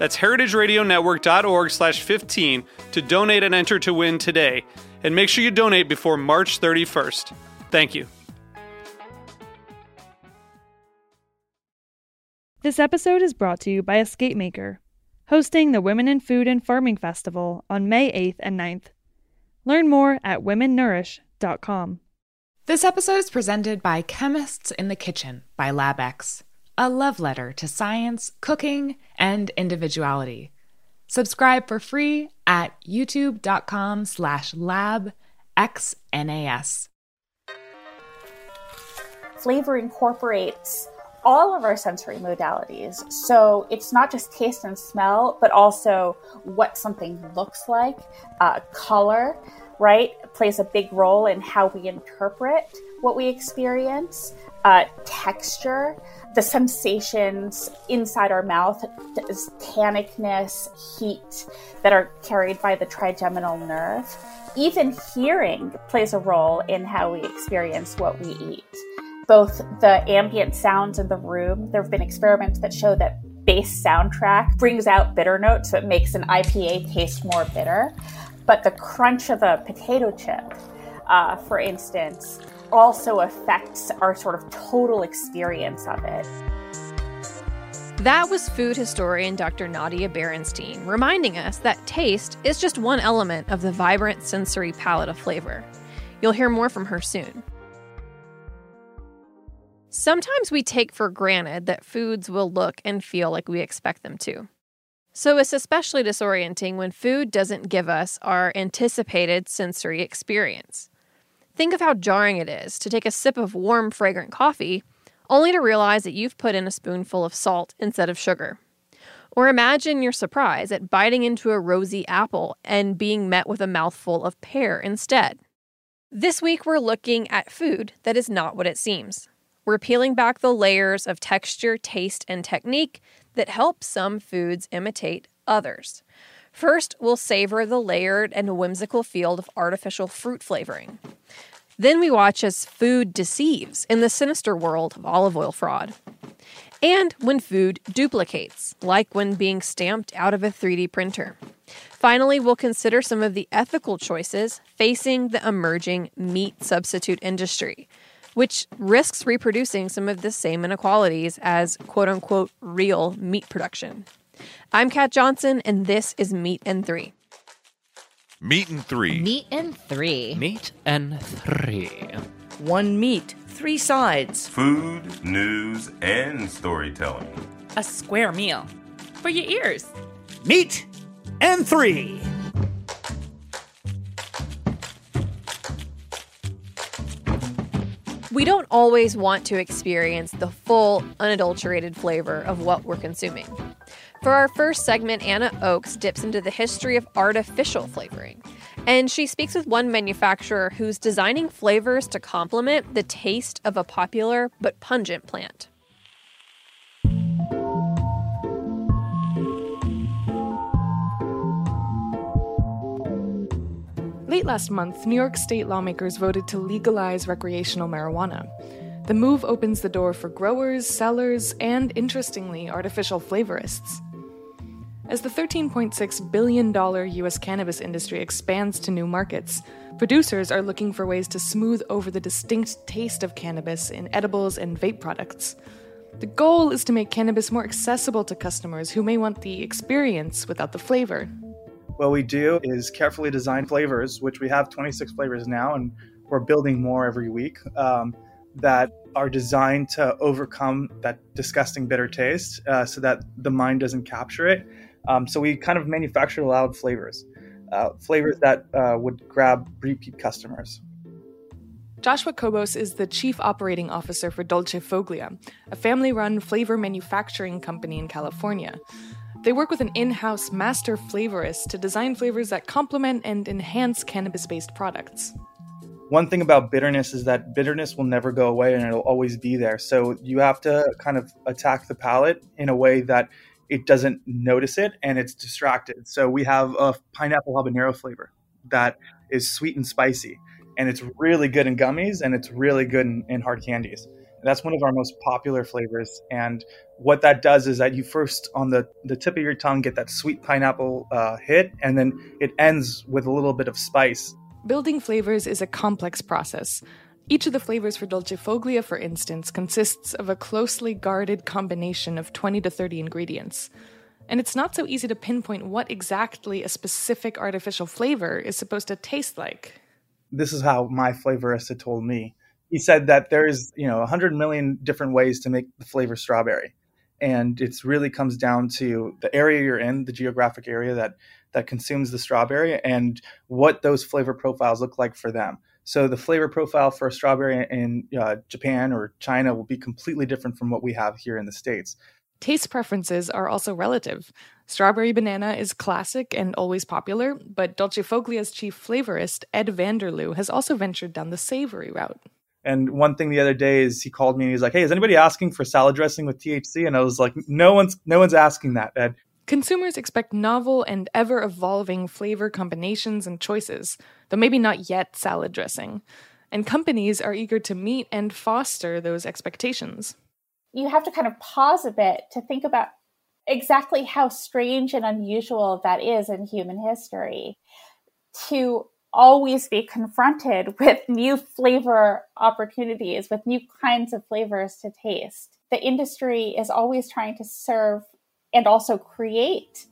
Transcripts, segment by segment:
That's heritageradionetwork.org slash 15 to donate and enter to win today. And make sure you donate before March 31st. Thank you. This episode is brought to you by Escape Maker, hosting the Women in Food and Farming Festival on May 8th and 9th. Learn more at womennourish.com. This episode is presented by Chemists in the Kitchen by LabX, a love letter to science, cooking, and individuality. Subscribe for free at youtube.com slash labxnas. Flavor incorporates all of our sensory modalities. So it's not just taste and smell, but also what something looks like, uh, color, right, plays a big role in how we interpret what we experience, uh, texture, the sensations inside our mouth, tannicness, heat that are carried by the trigeminal nerve. Even hearing plays a role in how we experience what we eat both the ambient sounds in the room. There have been experiments that show that bass soundtrack brings out bitter notes, so it makes an IPA taste more bitter. But the crunch of a potato chip, uh, for instance, also affects our sort of total experience of it. That was food historian Dr. Nadia Berenstein reminding us that taste is just one element of the vibrant sensory palette of flavor. You'll hear more from her soon. Sometimes we take for granted that foods will look and feel like we expect them to. So it's especially disorienting when food doesn't give us our anticipated sensory experience. Think of how jarring it is to take a sip of warm, fragrant coffee only to realize that you've put in a spoonful of salt instead of sugar. Or imagine your surprise at biting into a rosy apple and being met with a mouthful of pear instead. This week, we're looking at food that is not what it seems. We're peeling back the layers of texture, taste, and technique that help some foods imitate others. First, we'll savor the layered and whimsical field of artificial fruit flavoring. Then we watch as food deceives in the sinister world of olive oil fraud. And when food duplicates, like when being stamped out of a 3D printer. Finally, we'll consider some of the ethical choices facing the emerging meat substitute industry which risks reproducing some of the same inequalities as quote unquote real meat production. I'm Kat Johnson, and this is Meat and Three. Meat and Three. Meat and Three. Meat and Three. One meat, three sides. Food, news, and storytelling. A square meal for your ears. Meat and Three. We don't always want to experience the full, unadulterated flavor of what we're consuming. For our first segment, Anna Oakes dips into the history of artificial flavoring. And she speaks with one manufacturer who's designing flavors to complement the taste of a popular but pungent plant. Late last month, New York state lawmakers voted to legalize recreational marijuana. The move opens the door for growers, sellers, and, interestingly, artificial flavorists. As the $13.6 billion US cannabis industry expands to new markets, producers are looking for ways to smooth over the distinct taste of cannabis in edibles and vape products. The goal is to make cannabis more accessible to customers who may want the experience without the flavor. What we do is carefully design flavors, which we have 26 flavors now, and we're building more every week um, that are designed to overcome that disgusting bitter taste uh, so that the mind doesn't capture it. Um, so we kind of manufacture loud flavors, uh, flavors that uh, would grab repeat customers. Joshua Cobos is the chief operating officer for Dolce Foglia, a family run flavor manufacturing company in California. They work with an in house master flavorist to design flavors that complement and enhance cannabis based products. One thing about bitterness is that bitterness will never go away and it'll always be there. So you have to kind of attack the palate in a way that it doesn't notice it and it's distracted. So we have a pineapple habanero flavor that is sweet and spicy and it's really good in gummies and it's really good in, in hard candies. That's one of our most popular flavors. And what that does is that you first, on the, the tip of your tongue, get that sweet pineapple uh, hit, and then it ends with a little bit of spice. Building flavors is a complex process. Each of the flavors for Dolce Foglia, for instance, consists of a closely guarded combination of 20 to 30 ingredients. And it's not so easy to pinpoint what exactly a specific artificial flavor is supposed to taste like this is how my flavorist had told me. He said that there's, you know, 100 million different ways to make the flavor strawberry. And it really comes down to the area you're in, the geographic area that that consumes the strawberry and what those flavor profiles look like for them. So the flavor profile for a strawberry in uh, Japan or China will be completely different from what we have here in the States. Taste preferences are also relative. Strawberry banana is classic and always popular, but Dolce Foglia's chief flavorist, Ed Vanderloo, has also ventured down the savory route. And one thing the other day is he called me and he's like, "Hey, is anybody asking for salad dressing with THC?" And I was like, "No one's no one's asking that, Ed." Consumers expect novel and ever evolving flavor combinations and choices, though maybe not yet salad dressing. And companies are eager to meet and foster those expectations you have to kind of pause a bit to think about exactly how strange and unusual that is in human history to always be confronted with new flavor opportunities, with new kinds of flavors to taste. The industry is always trying to serve and also create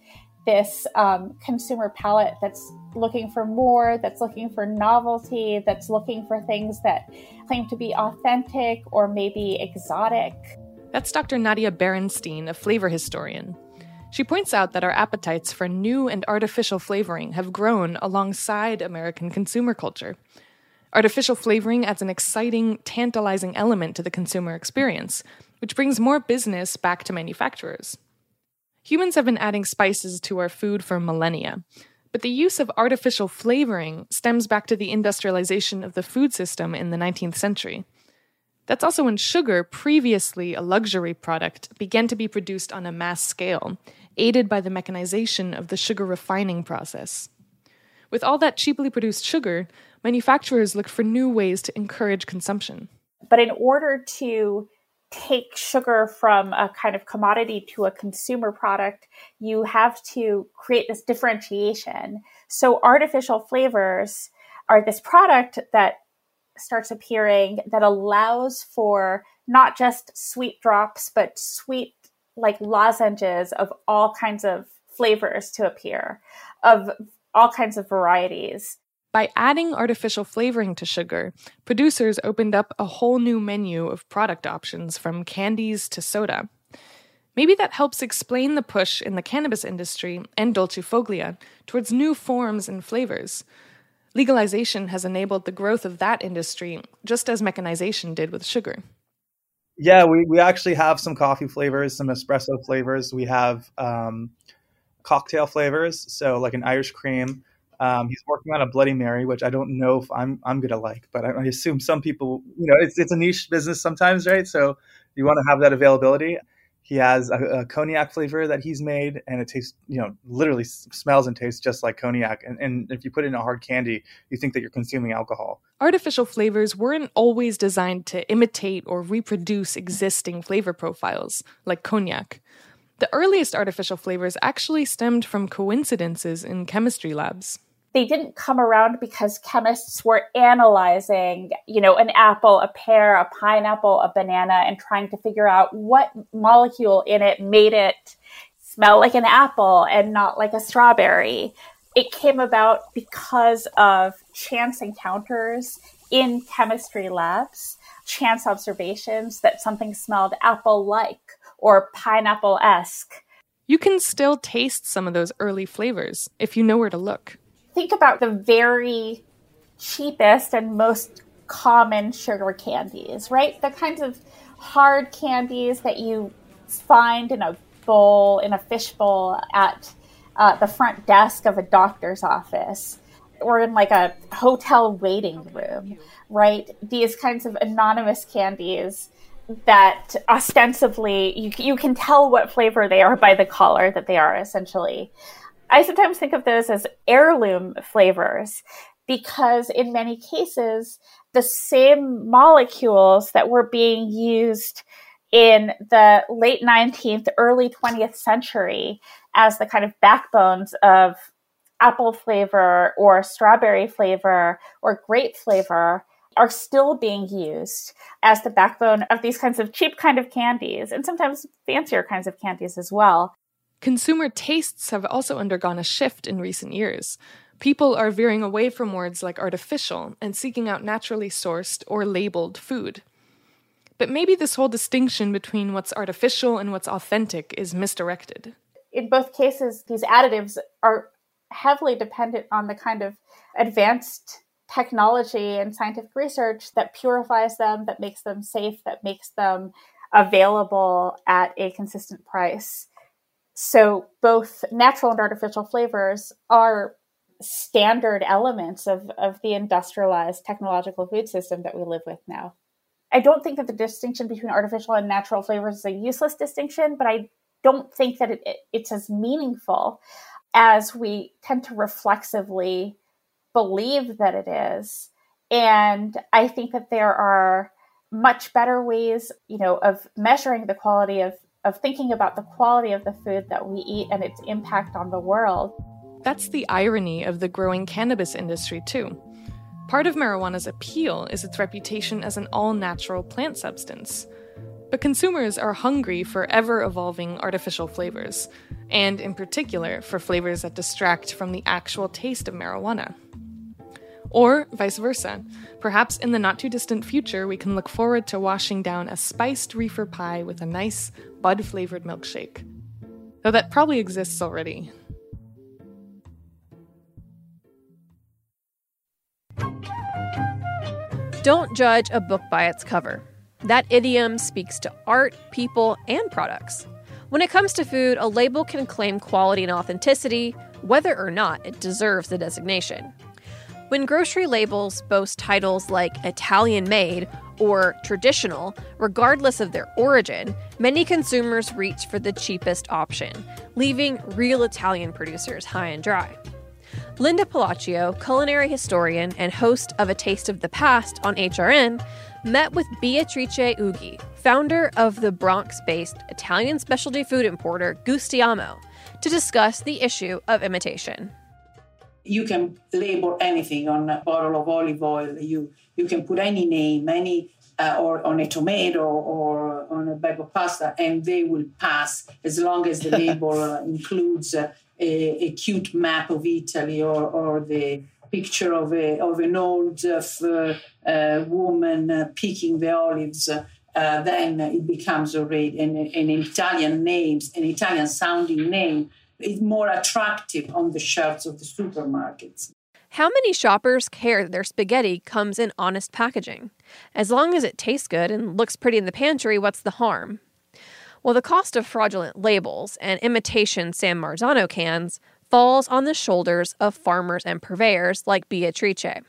this um, consumer palette that's looking for more, that's looking for novelty, that's looking for things that claim to be authentic or maybe exotic. That's Dr. Nadia Berenstein, a flavor historian. She points out that our appetites for new and artificial flavoring have grown alongside American consumer culture. Artificial flavoring adds an exciting, tantalizing element to the consumer experience, which brings more business back to manufacturers. Humans have been adding spices to our food for millennia, but the use of artificial flavoring stems back to the industrialization of the food system in the 19th century. That's also when sugar, previously a luxury product, began to be produced on a mass scale, aided by the mechanization of the sugar refining process. With all that cheaply produced sugar, manufacturers looked for new ways to encourage consumption. But in order to take sugar from a kind of commodity to a consumer product, you have to create this differentiation. So, artificial flavors are this product that starts appearing that allows for not just sweet drops, but sweet like lozenges of all kinds of flavors to appear, of all kinds of varieties. By adding artificial flavoring to sugar, producers opened up a whole new menu of product options from candies to soda. Maybe that helps explain the push in the cannabis industry and Dolce Foglia towards new forms and flavors. Legalization has enabled the growth of that industry, just as mechanization did with sugar. Yeah, we, we actually have some coffee flavors, some espresso flavors. We have um, cocktail flavors, so like an Irish cream. Um, he's working on a Bloody Mary, which I don't know if I'm I'm gonna like, but I, I assume some people, you know, it's it's a niche business sometimes, right? So you want to have that availability. He has a, a, cognac flavor that he's made, and it tastes, you know, literally smells and tastes just like cognac. And, and if you put it in a hard candy, you think that you're consuming alcohol. Artificial flavors weren't always designed to imitate or reproduce existing flavor profiles, like cognac. The earliest artificial flavors actually stemmed from coincidences in chemistry labs they didn't come around because chemists were analyzing, you know, an apple, a pear, a pineapple, a banana, and trying to figure out what molecule in it made it smell like an apple and not like a strawberry. it came about because of chance encounters in chemistry labs, chance observations that something smelled apple like or pineapple esque. You can still taste some of those early flavors if you know where to look. Think about the very cheapest and most common sugar candies, right? The kinds of hard candies that you find in a bowl, in a fishbowl at uh, the front desk of a doctor's office or in like a hotel waiting room, right? These kinds of anonymous candies that ostensibly you, you can tell what flavor they are by the color that they are essentially. I sometimes think of those as heirloom flavors because in many cases, the same molecules that were being used in the late 19th, early 20th century as the kind of backbones of apple flavor or strawberry flavor or grape flavor are still being used as the backbone of these kinds of cheap kind of candies and sometimes fancier kinds of candies as well. Consumer tastes have also undergone a shift in recent years. People are veering away from words like artificial and seeking out naturally sourced or labeled food. But maybe this whole distinction between what's artificial and what's authentic is misdirected. In both cases, these additives are heavily dependent on the kind of advanced technology and scientific research that purifies them, that makes them safe, that makes them available at a consistent price. So both natural and artificial flavors are standard elements of, of the industrialized technological food system that we live with now. I don't think that the distinction between artificial and natural flavors is a useless distinction, but I don't think that it, it, it's as meaningful as we tend to reflexively believe that it is. And I think that there are much better ways, you know, of measuring the quality of, of thinking about the quality of the food that we eat and its impact on the world. That's the irony of the growing cannabis industry, too. Part of marijuana's appeal is its reputation as an all natural plant substance. But consumers are hungry for ever evolving artificial flavors, and in particular for flavors that distract from the actual taste of marijuana. Or vice versa. Perhaps in the not too distant future, we can look forward to washing down a spiced reefer pie with a nice, bud flavored milkshake. Though that probably exists already. Don't judge a book by its cover. That idiom speaks to art, people, and products. When it comes to food, a label can claim quality and authenticity, whether or not it deserves the designation. When grocery labels boast titles like Italian made or traditional, regardless of their origin, many consumers reach for the cheapest option, leaving real Italian producers high and dry. Linda Pelaccio, culinary historian and host of A Taste of the Past on HRN, met with Beatrice Ughi, founder of the Bronx based Italian specialty food importer Gustiamo, to discuss the issue of imitation. You can label anything on a bottle of olive oil. You, you can put any name, any uh, or on a tomato or on a bag of pasta, and they will pass as long as the label uh, includes uh, a, a, cute map of Italy or, or the picture of, a, of an old uh, uh, woman uh, picking the olives. then it becomes already an, an Italian name, an Italian sounding name, is more attractive on the shelves of the supermarkets. How many shoppers care that their spaghetti comes in honest packaging? As long as it tastes good and looks pretty in the pantry, what's the harm? Well, the cost of fraudulent labels and imitation San Marzano cans falls on the shoulders of farmers and purveyors like Beatrice.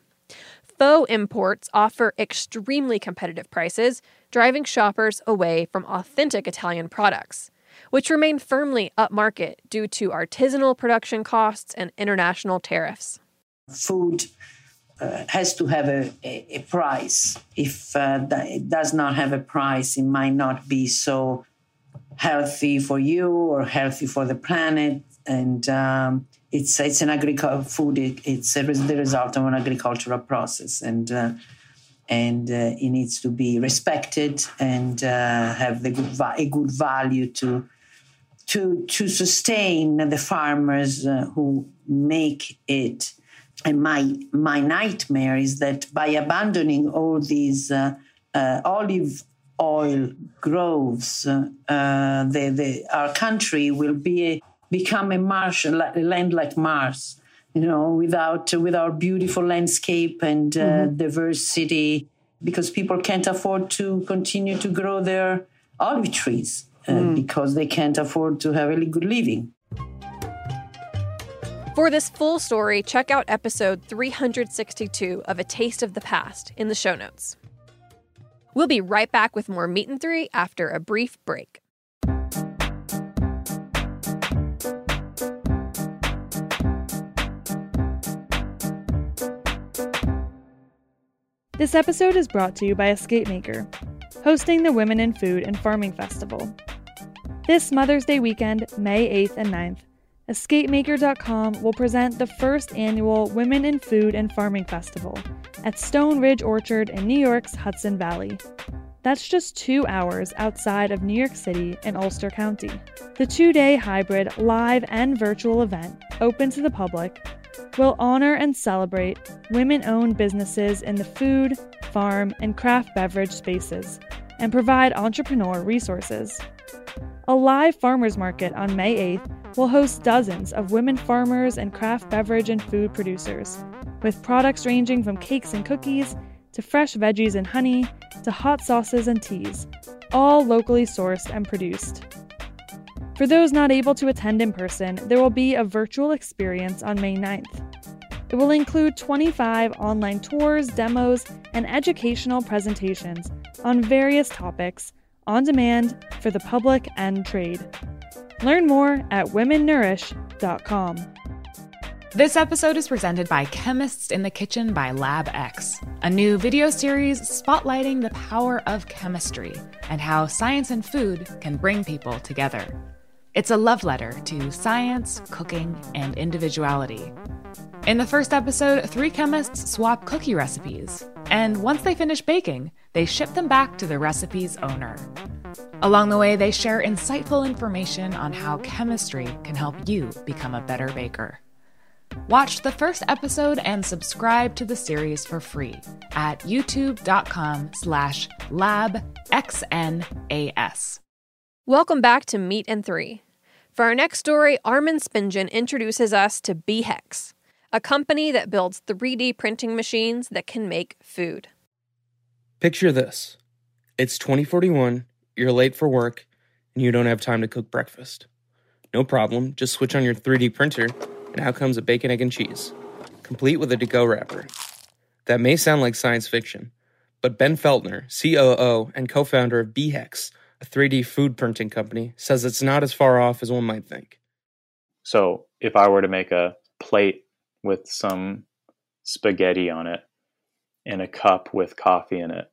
Faux imports offer extremely competitive prices, driving shoppers away from authentic Italian products, which remain firmly upmarket due to artisanal production costs and international tariffs. Food uh, has to have a, a, a price. If uh, it does not have a price, it might not be so healthy for you or healthy for the planet. And um, it's it's an agricultural food. It, it's a, the result of an agricultural process, and uh, and uh, it needs to be respected and uh, have the good va- a good value to to to sustain the farmers uh, who make it. And my my nightmare is that by abandoning all these uh, uh, olive oil groves, uh, the, the, our country will be become a Mars, a land like Mars, you know, without with our beautiful landscape and uh, mm-hmm. diversity, because people can't afford to continue to grow their olive trees uh, mm. because they can't afford to have a good living. For this full story, check out episode 362 of A Taste of the Past in the show notes. We'll be right back with more Meat and Three after a brief break. This episode is brought to you by Escape Maker, hosting the Women in Food and Farming Festival. This Mother's Day weekend, May 8th and 9th, EscapeMaker.com will present the first annual Women in Food and Farming Festival at Stone Ridge Orchard in New York's Hudson Valley. That's just two hours outside of New York City in Ulster County. The two day hybrid live and virtual event, open to the public, will honor and celebrate women owned businesses in the food, farm, and craft beverage spaces and provide entrepreneur resources. A live farmers market on May 8th will host dozens of women farmers and craft beverage and food producers, with products ranging from cakes and cookies to fresh veggies and honey to hot sauces and teas, all locally sourced and produced. For those not able to attend in person, there will be a virtual experience on May 9th. It will include 25 online tours, demos, and educational presentations on various topics on demand for the public and trade. Learn more at womennourish.com. This episode is presented by Chemists in the Kitchen by LabX, a new video series spotlighting the power of chemistry and how science and food can bring people together. It's a love letter to science, cooking, and individuality. In the first episode, three chemists swap cookie recipes, and once they finish baking, they ship them back to the recipe's owner. Along the way, they share insightful information on how chemistry can help you become a better baker. Watch the first episode and subscribe to the series for free at youtube.com slash labxnas. Welcome back to Meat and Three. For our next story, Armin Spingen introduces us to BeeHex, a company that builds 3D printing machines that can make food. Picture this it's 2041, you're late for work, and you don't have time to cook breakfast. No problem, just switch on your 3D printer, and out comes a bacon, egg, and cheese, complete with a to go wrapper. That may sound like science fiction, but Ben Feltner, COO and co founder of BeeHex, a 3D food printing company, says it's not as far off as one might think. So, if I were to make a plate with some spaghetti on it and a cup with coffee in it,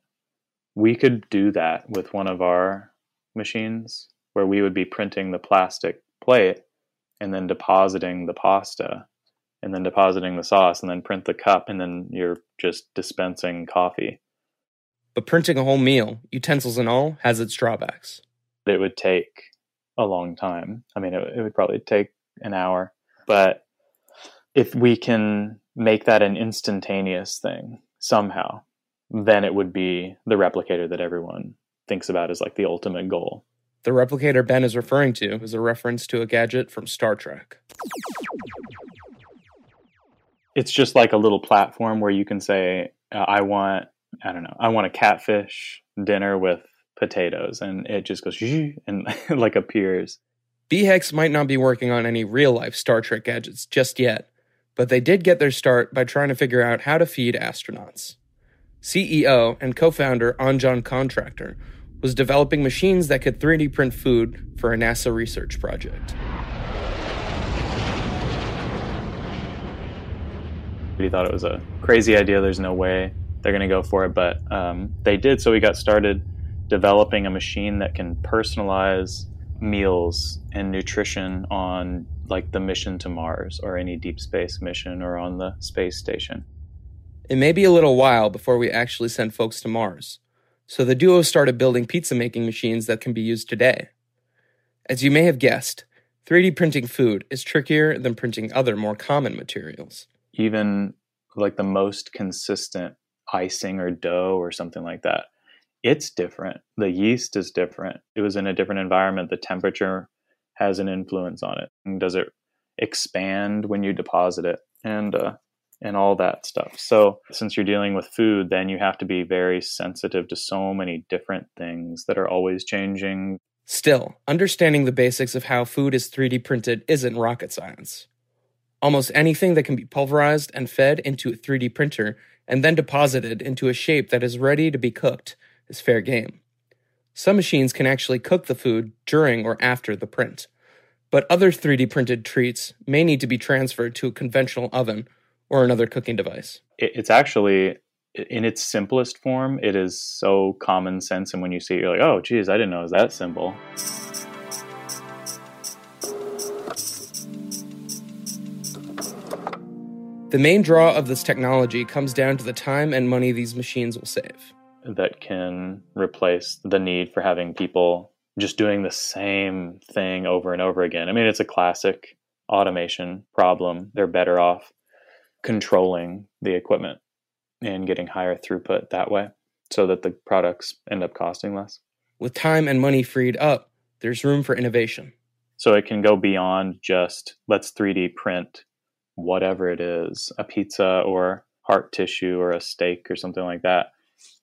we could do that with one of our machines where we would be printing the plastic plate and then depositing the pasta and then depositing the sauce and then print the cup and then you're just dispensing coffee but printing a whole meal, utensils and all, has its drawbacks. It would take a long time. I mean, it, it would probably take an hour. But if we can make that an instantaneous thing somehow, then it would be the replicator that everyone thinks about as like the ultimate goal. The replicator Ben is referring to is a reference to a gadget from Star Trek. It's just like a little platform where you can say, uh, I want I don't know. I want a catfish dinner with potatoes, and it just goes and like appears. BeeHex might not be working on any real life Star Trek gadgets just yet, but they did get their start by trying to figure out how to feed astronauts. CEO and co founder Anjan Contractor was developing machines that could 3D print food for a NASA research project. He thought it was a crazy idea. There's no way they're going to go for it. But um, they did, so we got started developing a machine that can personalize meals and nutrition on like the mission to Mars or any deep space mission or on the space station. It may be a little while before we actually send folks to Mars, so the duo started building pizza making machines that can be used today. As you may have guessed, 3D printing food is trickier than printing other more common materials. Even like the most consistent icing or dough or something like that, it's different. The yeast is different. It was in a different environment. The temperature has an influence on it. And does it expand when you deposit it? And uh, and all that stuff. So, since you're dealing with food, then you have to be very sensitive to so many different things that are always changing. Still, understanding the basics of how food is 3D printed isn't rocket science. Almost anything that can be pulverized and fed into a 3D printer and then deposited into a shape that is ready to be cooked is fair game. Some machines can actually cook the food during or after the print, but other 3D printed treats may need to be transferred to a conventional oven or another cooking device. It's actually in its simplest form, it is so common sense. And when you see it, you're like, oh, geez, I didn't know it was that simple. The main draw of this technology comes down to the time and money these machines will save. That can replace the need for having people just doing the same thing over and over again. I mean, it's a classic automation problem. They're better off controlling the equipment and getting higher throughput that way so that the products end up costing less. With time and money freed up, there's room for innovation. So it can go beyond just let's 3D print whatever it is, a pizza or heart tissue or a steak or something like that.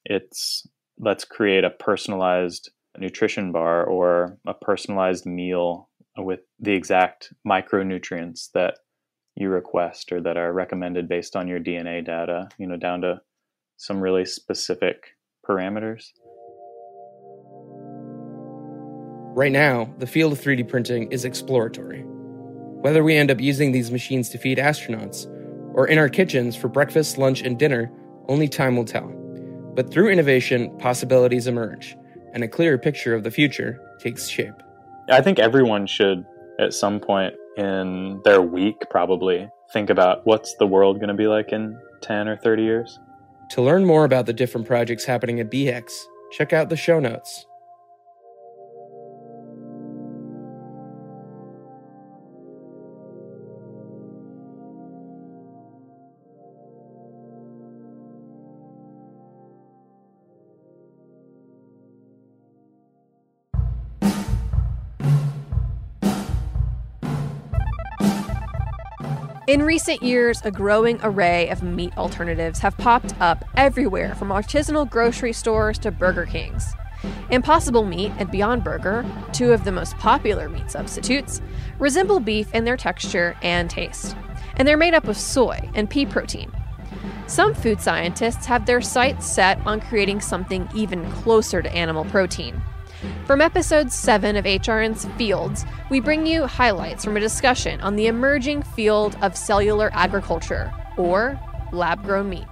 It's let's create a personalized nutrition bar or a personalized meal with the exact micronutrients that you request or that are recommended based on your DNA data, you know, down to some really specific parameters. Right now, the field of 3D printing is exploratory. Whether we end up using these machines to feed astronauts or in our kitchens for breakfast, lunch, and dinner, only time will tell. But through innovation, possibilities emerge, and a clearer picture of the future takes shape. I think everyone should, at some point, in their week probably think about what's the world going to be like in 10 or 30 years. To learn more about the different projects happening at BeeHex, check out the show notes. In recent years, a growing array of meat alternatives have popped up everywhere from artisanal grocery stores to Burger Kings. Impossible Meat and Beyond Burger, two of the most popular meat substitutes, resemble beef in their texture and taste, and they're made up of soy and pea protein. Some food scientists have their sights set on creating something even closer to animal protein. From episode 7 of HRN's Fields, we bring you highlights from a discussion on the emerging field of cellular agriculture, or lab grown meat.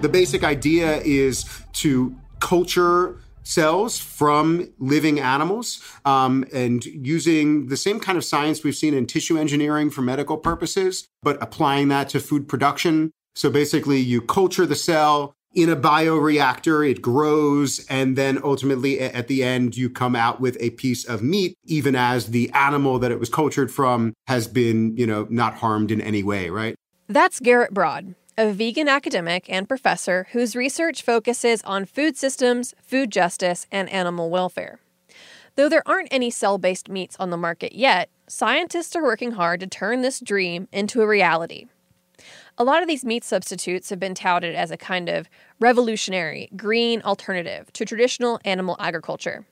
The basic idea is to culture cells from living animals um, and using the same kind of science we've seen in tissue engineering for medical purposes, but applying that to food production. So basically, you culture the cell, in a bioreactor, it grows, and then ultimately at the end, you come out with a piece of meat, even as the animal that it was cultured from has been, you know, not harmed in any way, right? That's Garrett Broad, a vegan academic and professor whose research focuses on food systems, food justice, and animal welfare. Though there aren't any cell based meats on the market yet, scientists are working hard to turn this dream into a reality. A lot of these meat substitutes have been touted as a kind of revolutionary, green alternative to traditional animal agriculture.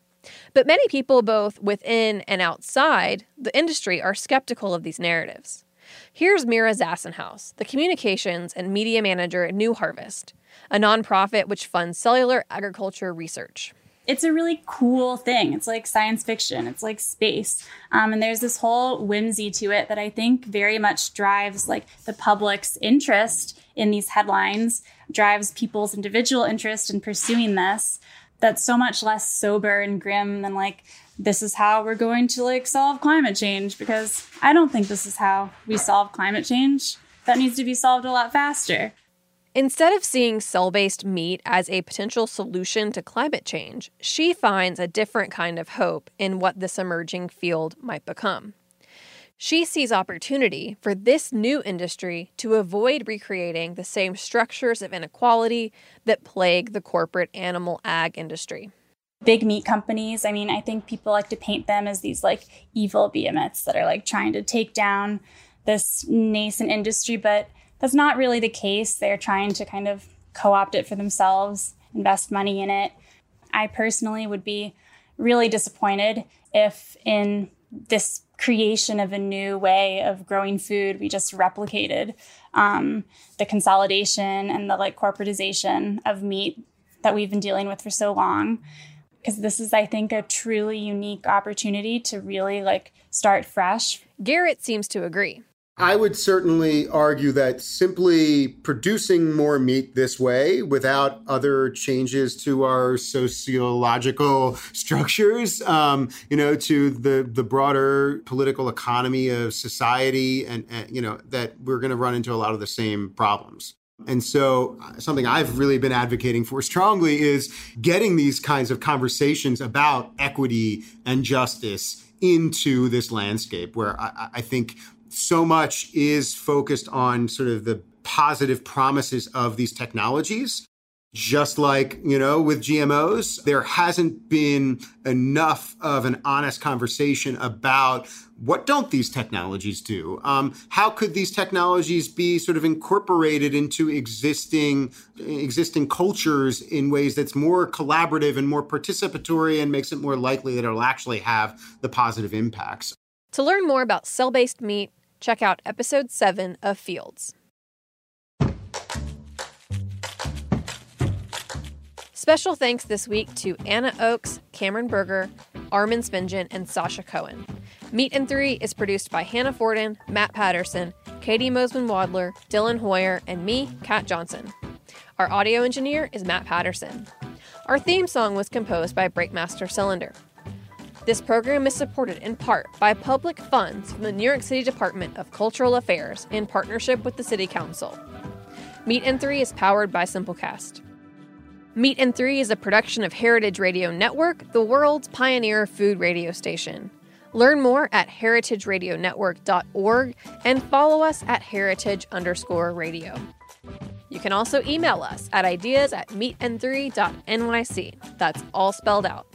But many people, both within and outside the industry, are skeptical of these narratives. Here's Mira Zassenhaus, the communications and media manager at New Harvest, a nonprofit which funds cellular agriculture research it's a really cool thing. It's like science fiction. It's like space. Um, and there's this whole whimsy to it that I think very much drives like the public's interest in these headlines, drives people's individual interest in pursuing this. That's so much less sober and grim than like, this is how we're going to like solve climate change because I don't think this is how we solve climate change. That needs to be solved a lot faster. Instead of seeing cell based meat as a potential solution to climate change, she finds a different kind of hope in what this emerging field might become. She sees opportunity for this new industry to avoid recreating the same structures of inequality that plague the corporate animal ag industry. Big meat companies, I mean, I think people like to paint them as these like evil behemoths that are like trying to take down this nascent industry, but that's not really the case. They're trying to kind of co opt it for themselves, invest money in it. I personally would be really disappointed if, in this creation of a new way of growing food, we just replicated um, the consolidation and the like corporatization of meat that we've been dealing with for so long. Because this is, I think, a truly unique opportunity to really like start fresh. Garrett seems to agree. I would certainly argue that simply producing more meat this way without other changes to our sociological structures, um, you know, to the, the broader political economy of society, and, and you know, that we're going to run into a lot of the same problems. And so, uh, something I've really been advocating for strongly is getting these kinds of conversations about equity and justice into this landscape where I, I think so much is focused on sort of the positive promises of these technologies. Just like, you know, with GMOs, there hasn't been enough of an honest conversation about what don't these technologies do? Um, how could these technologies be sort of incorporated into existing existing cultures in ways that's more collaborative and more participatory and makes it more likely that it'll actually have the positive impacts? To learn more about cell based meat, check out episode 7 of Fields. Special thanks this week to Anna Oakes, Cameron Berger, Armin Spingen, and Sasha Cohen. Meat and Three is produced by Hannah Forden, Matt Patterson, Katie Mosman Wadler, Dylan Hoyer, and me, Kat Johnson. Our audio engineer is Matt Patterson. Our theme song was composed by Breakmaster Cylinder. This program is supported in part by public funds from the New York City Department of Cultural Affairs in partnership with the City Council. Meat and 3 is powered by Simplecast. Meat and 3 is a production of Heritage Radio Network, the world's pioneer food radio station. Learn more at heritageradionetwork.org and follow us at heritage underscore radio. You can also email us at ideas at meetand3.nyc. That's all spelled out.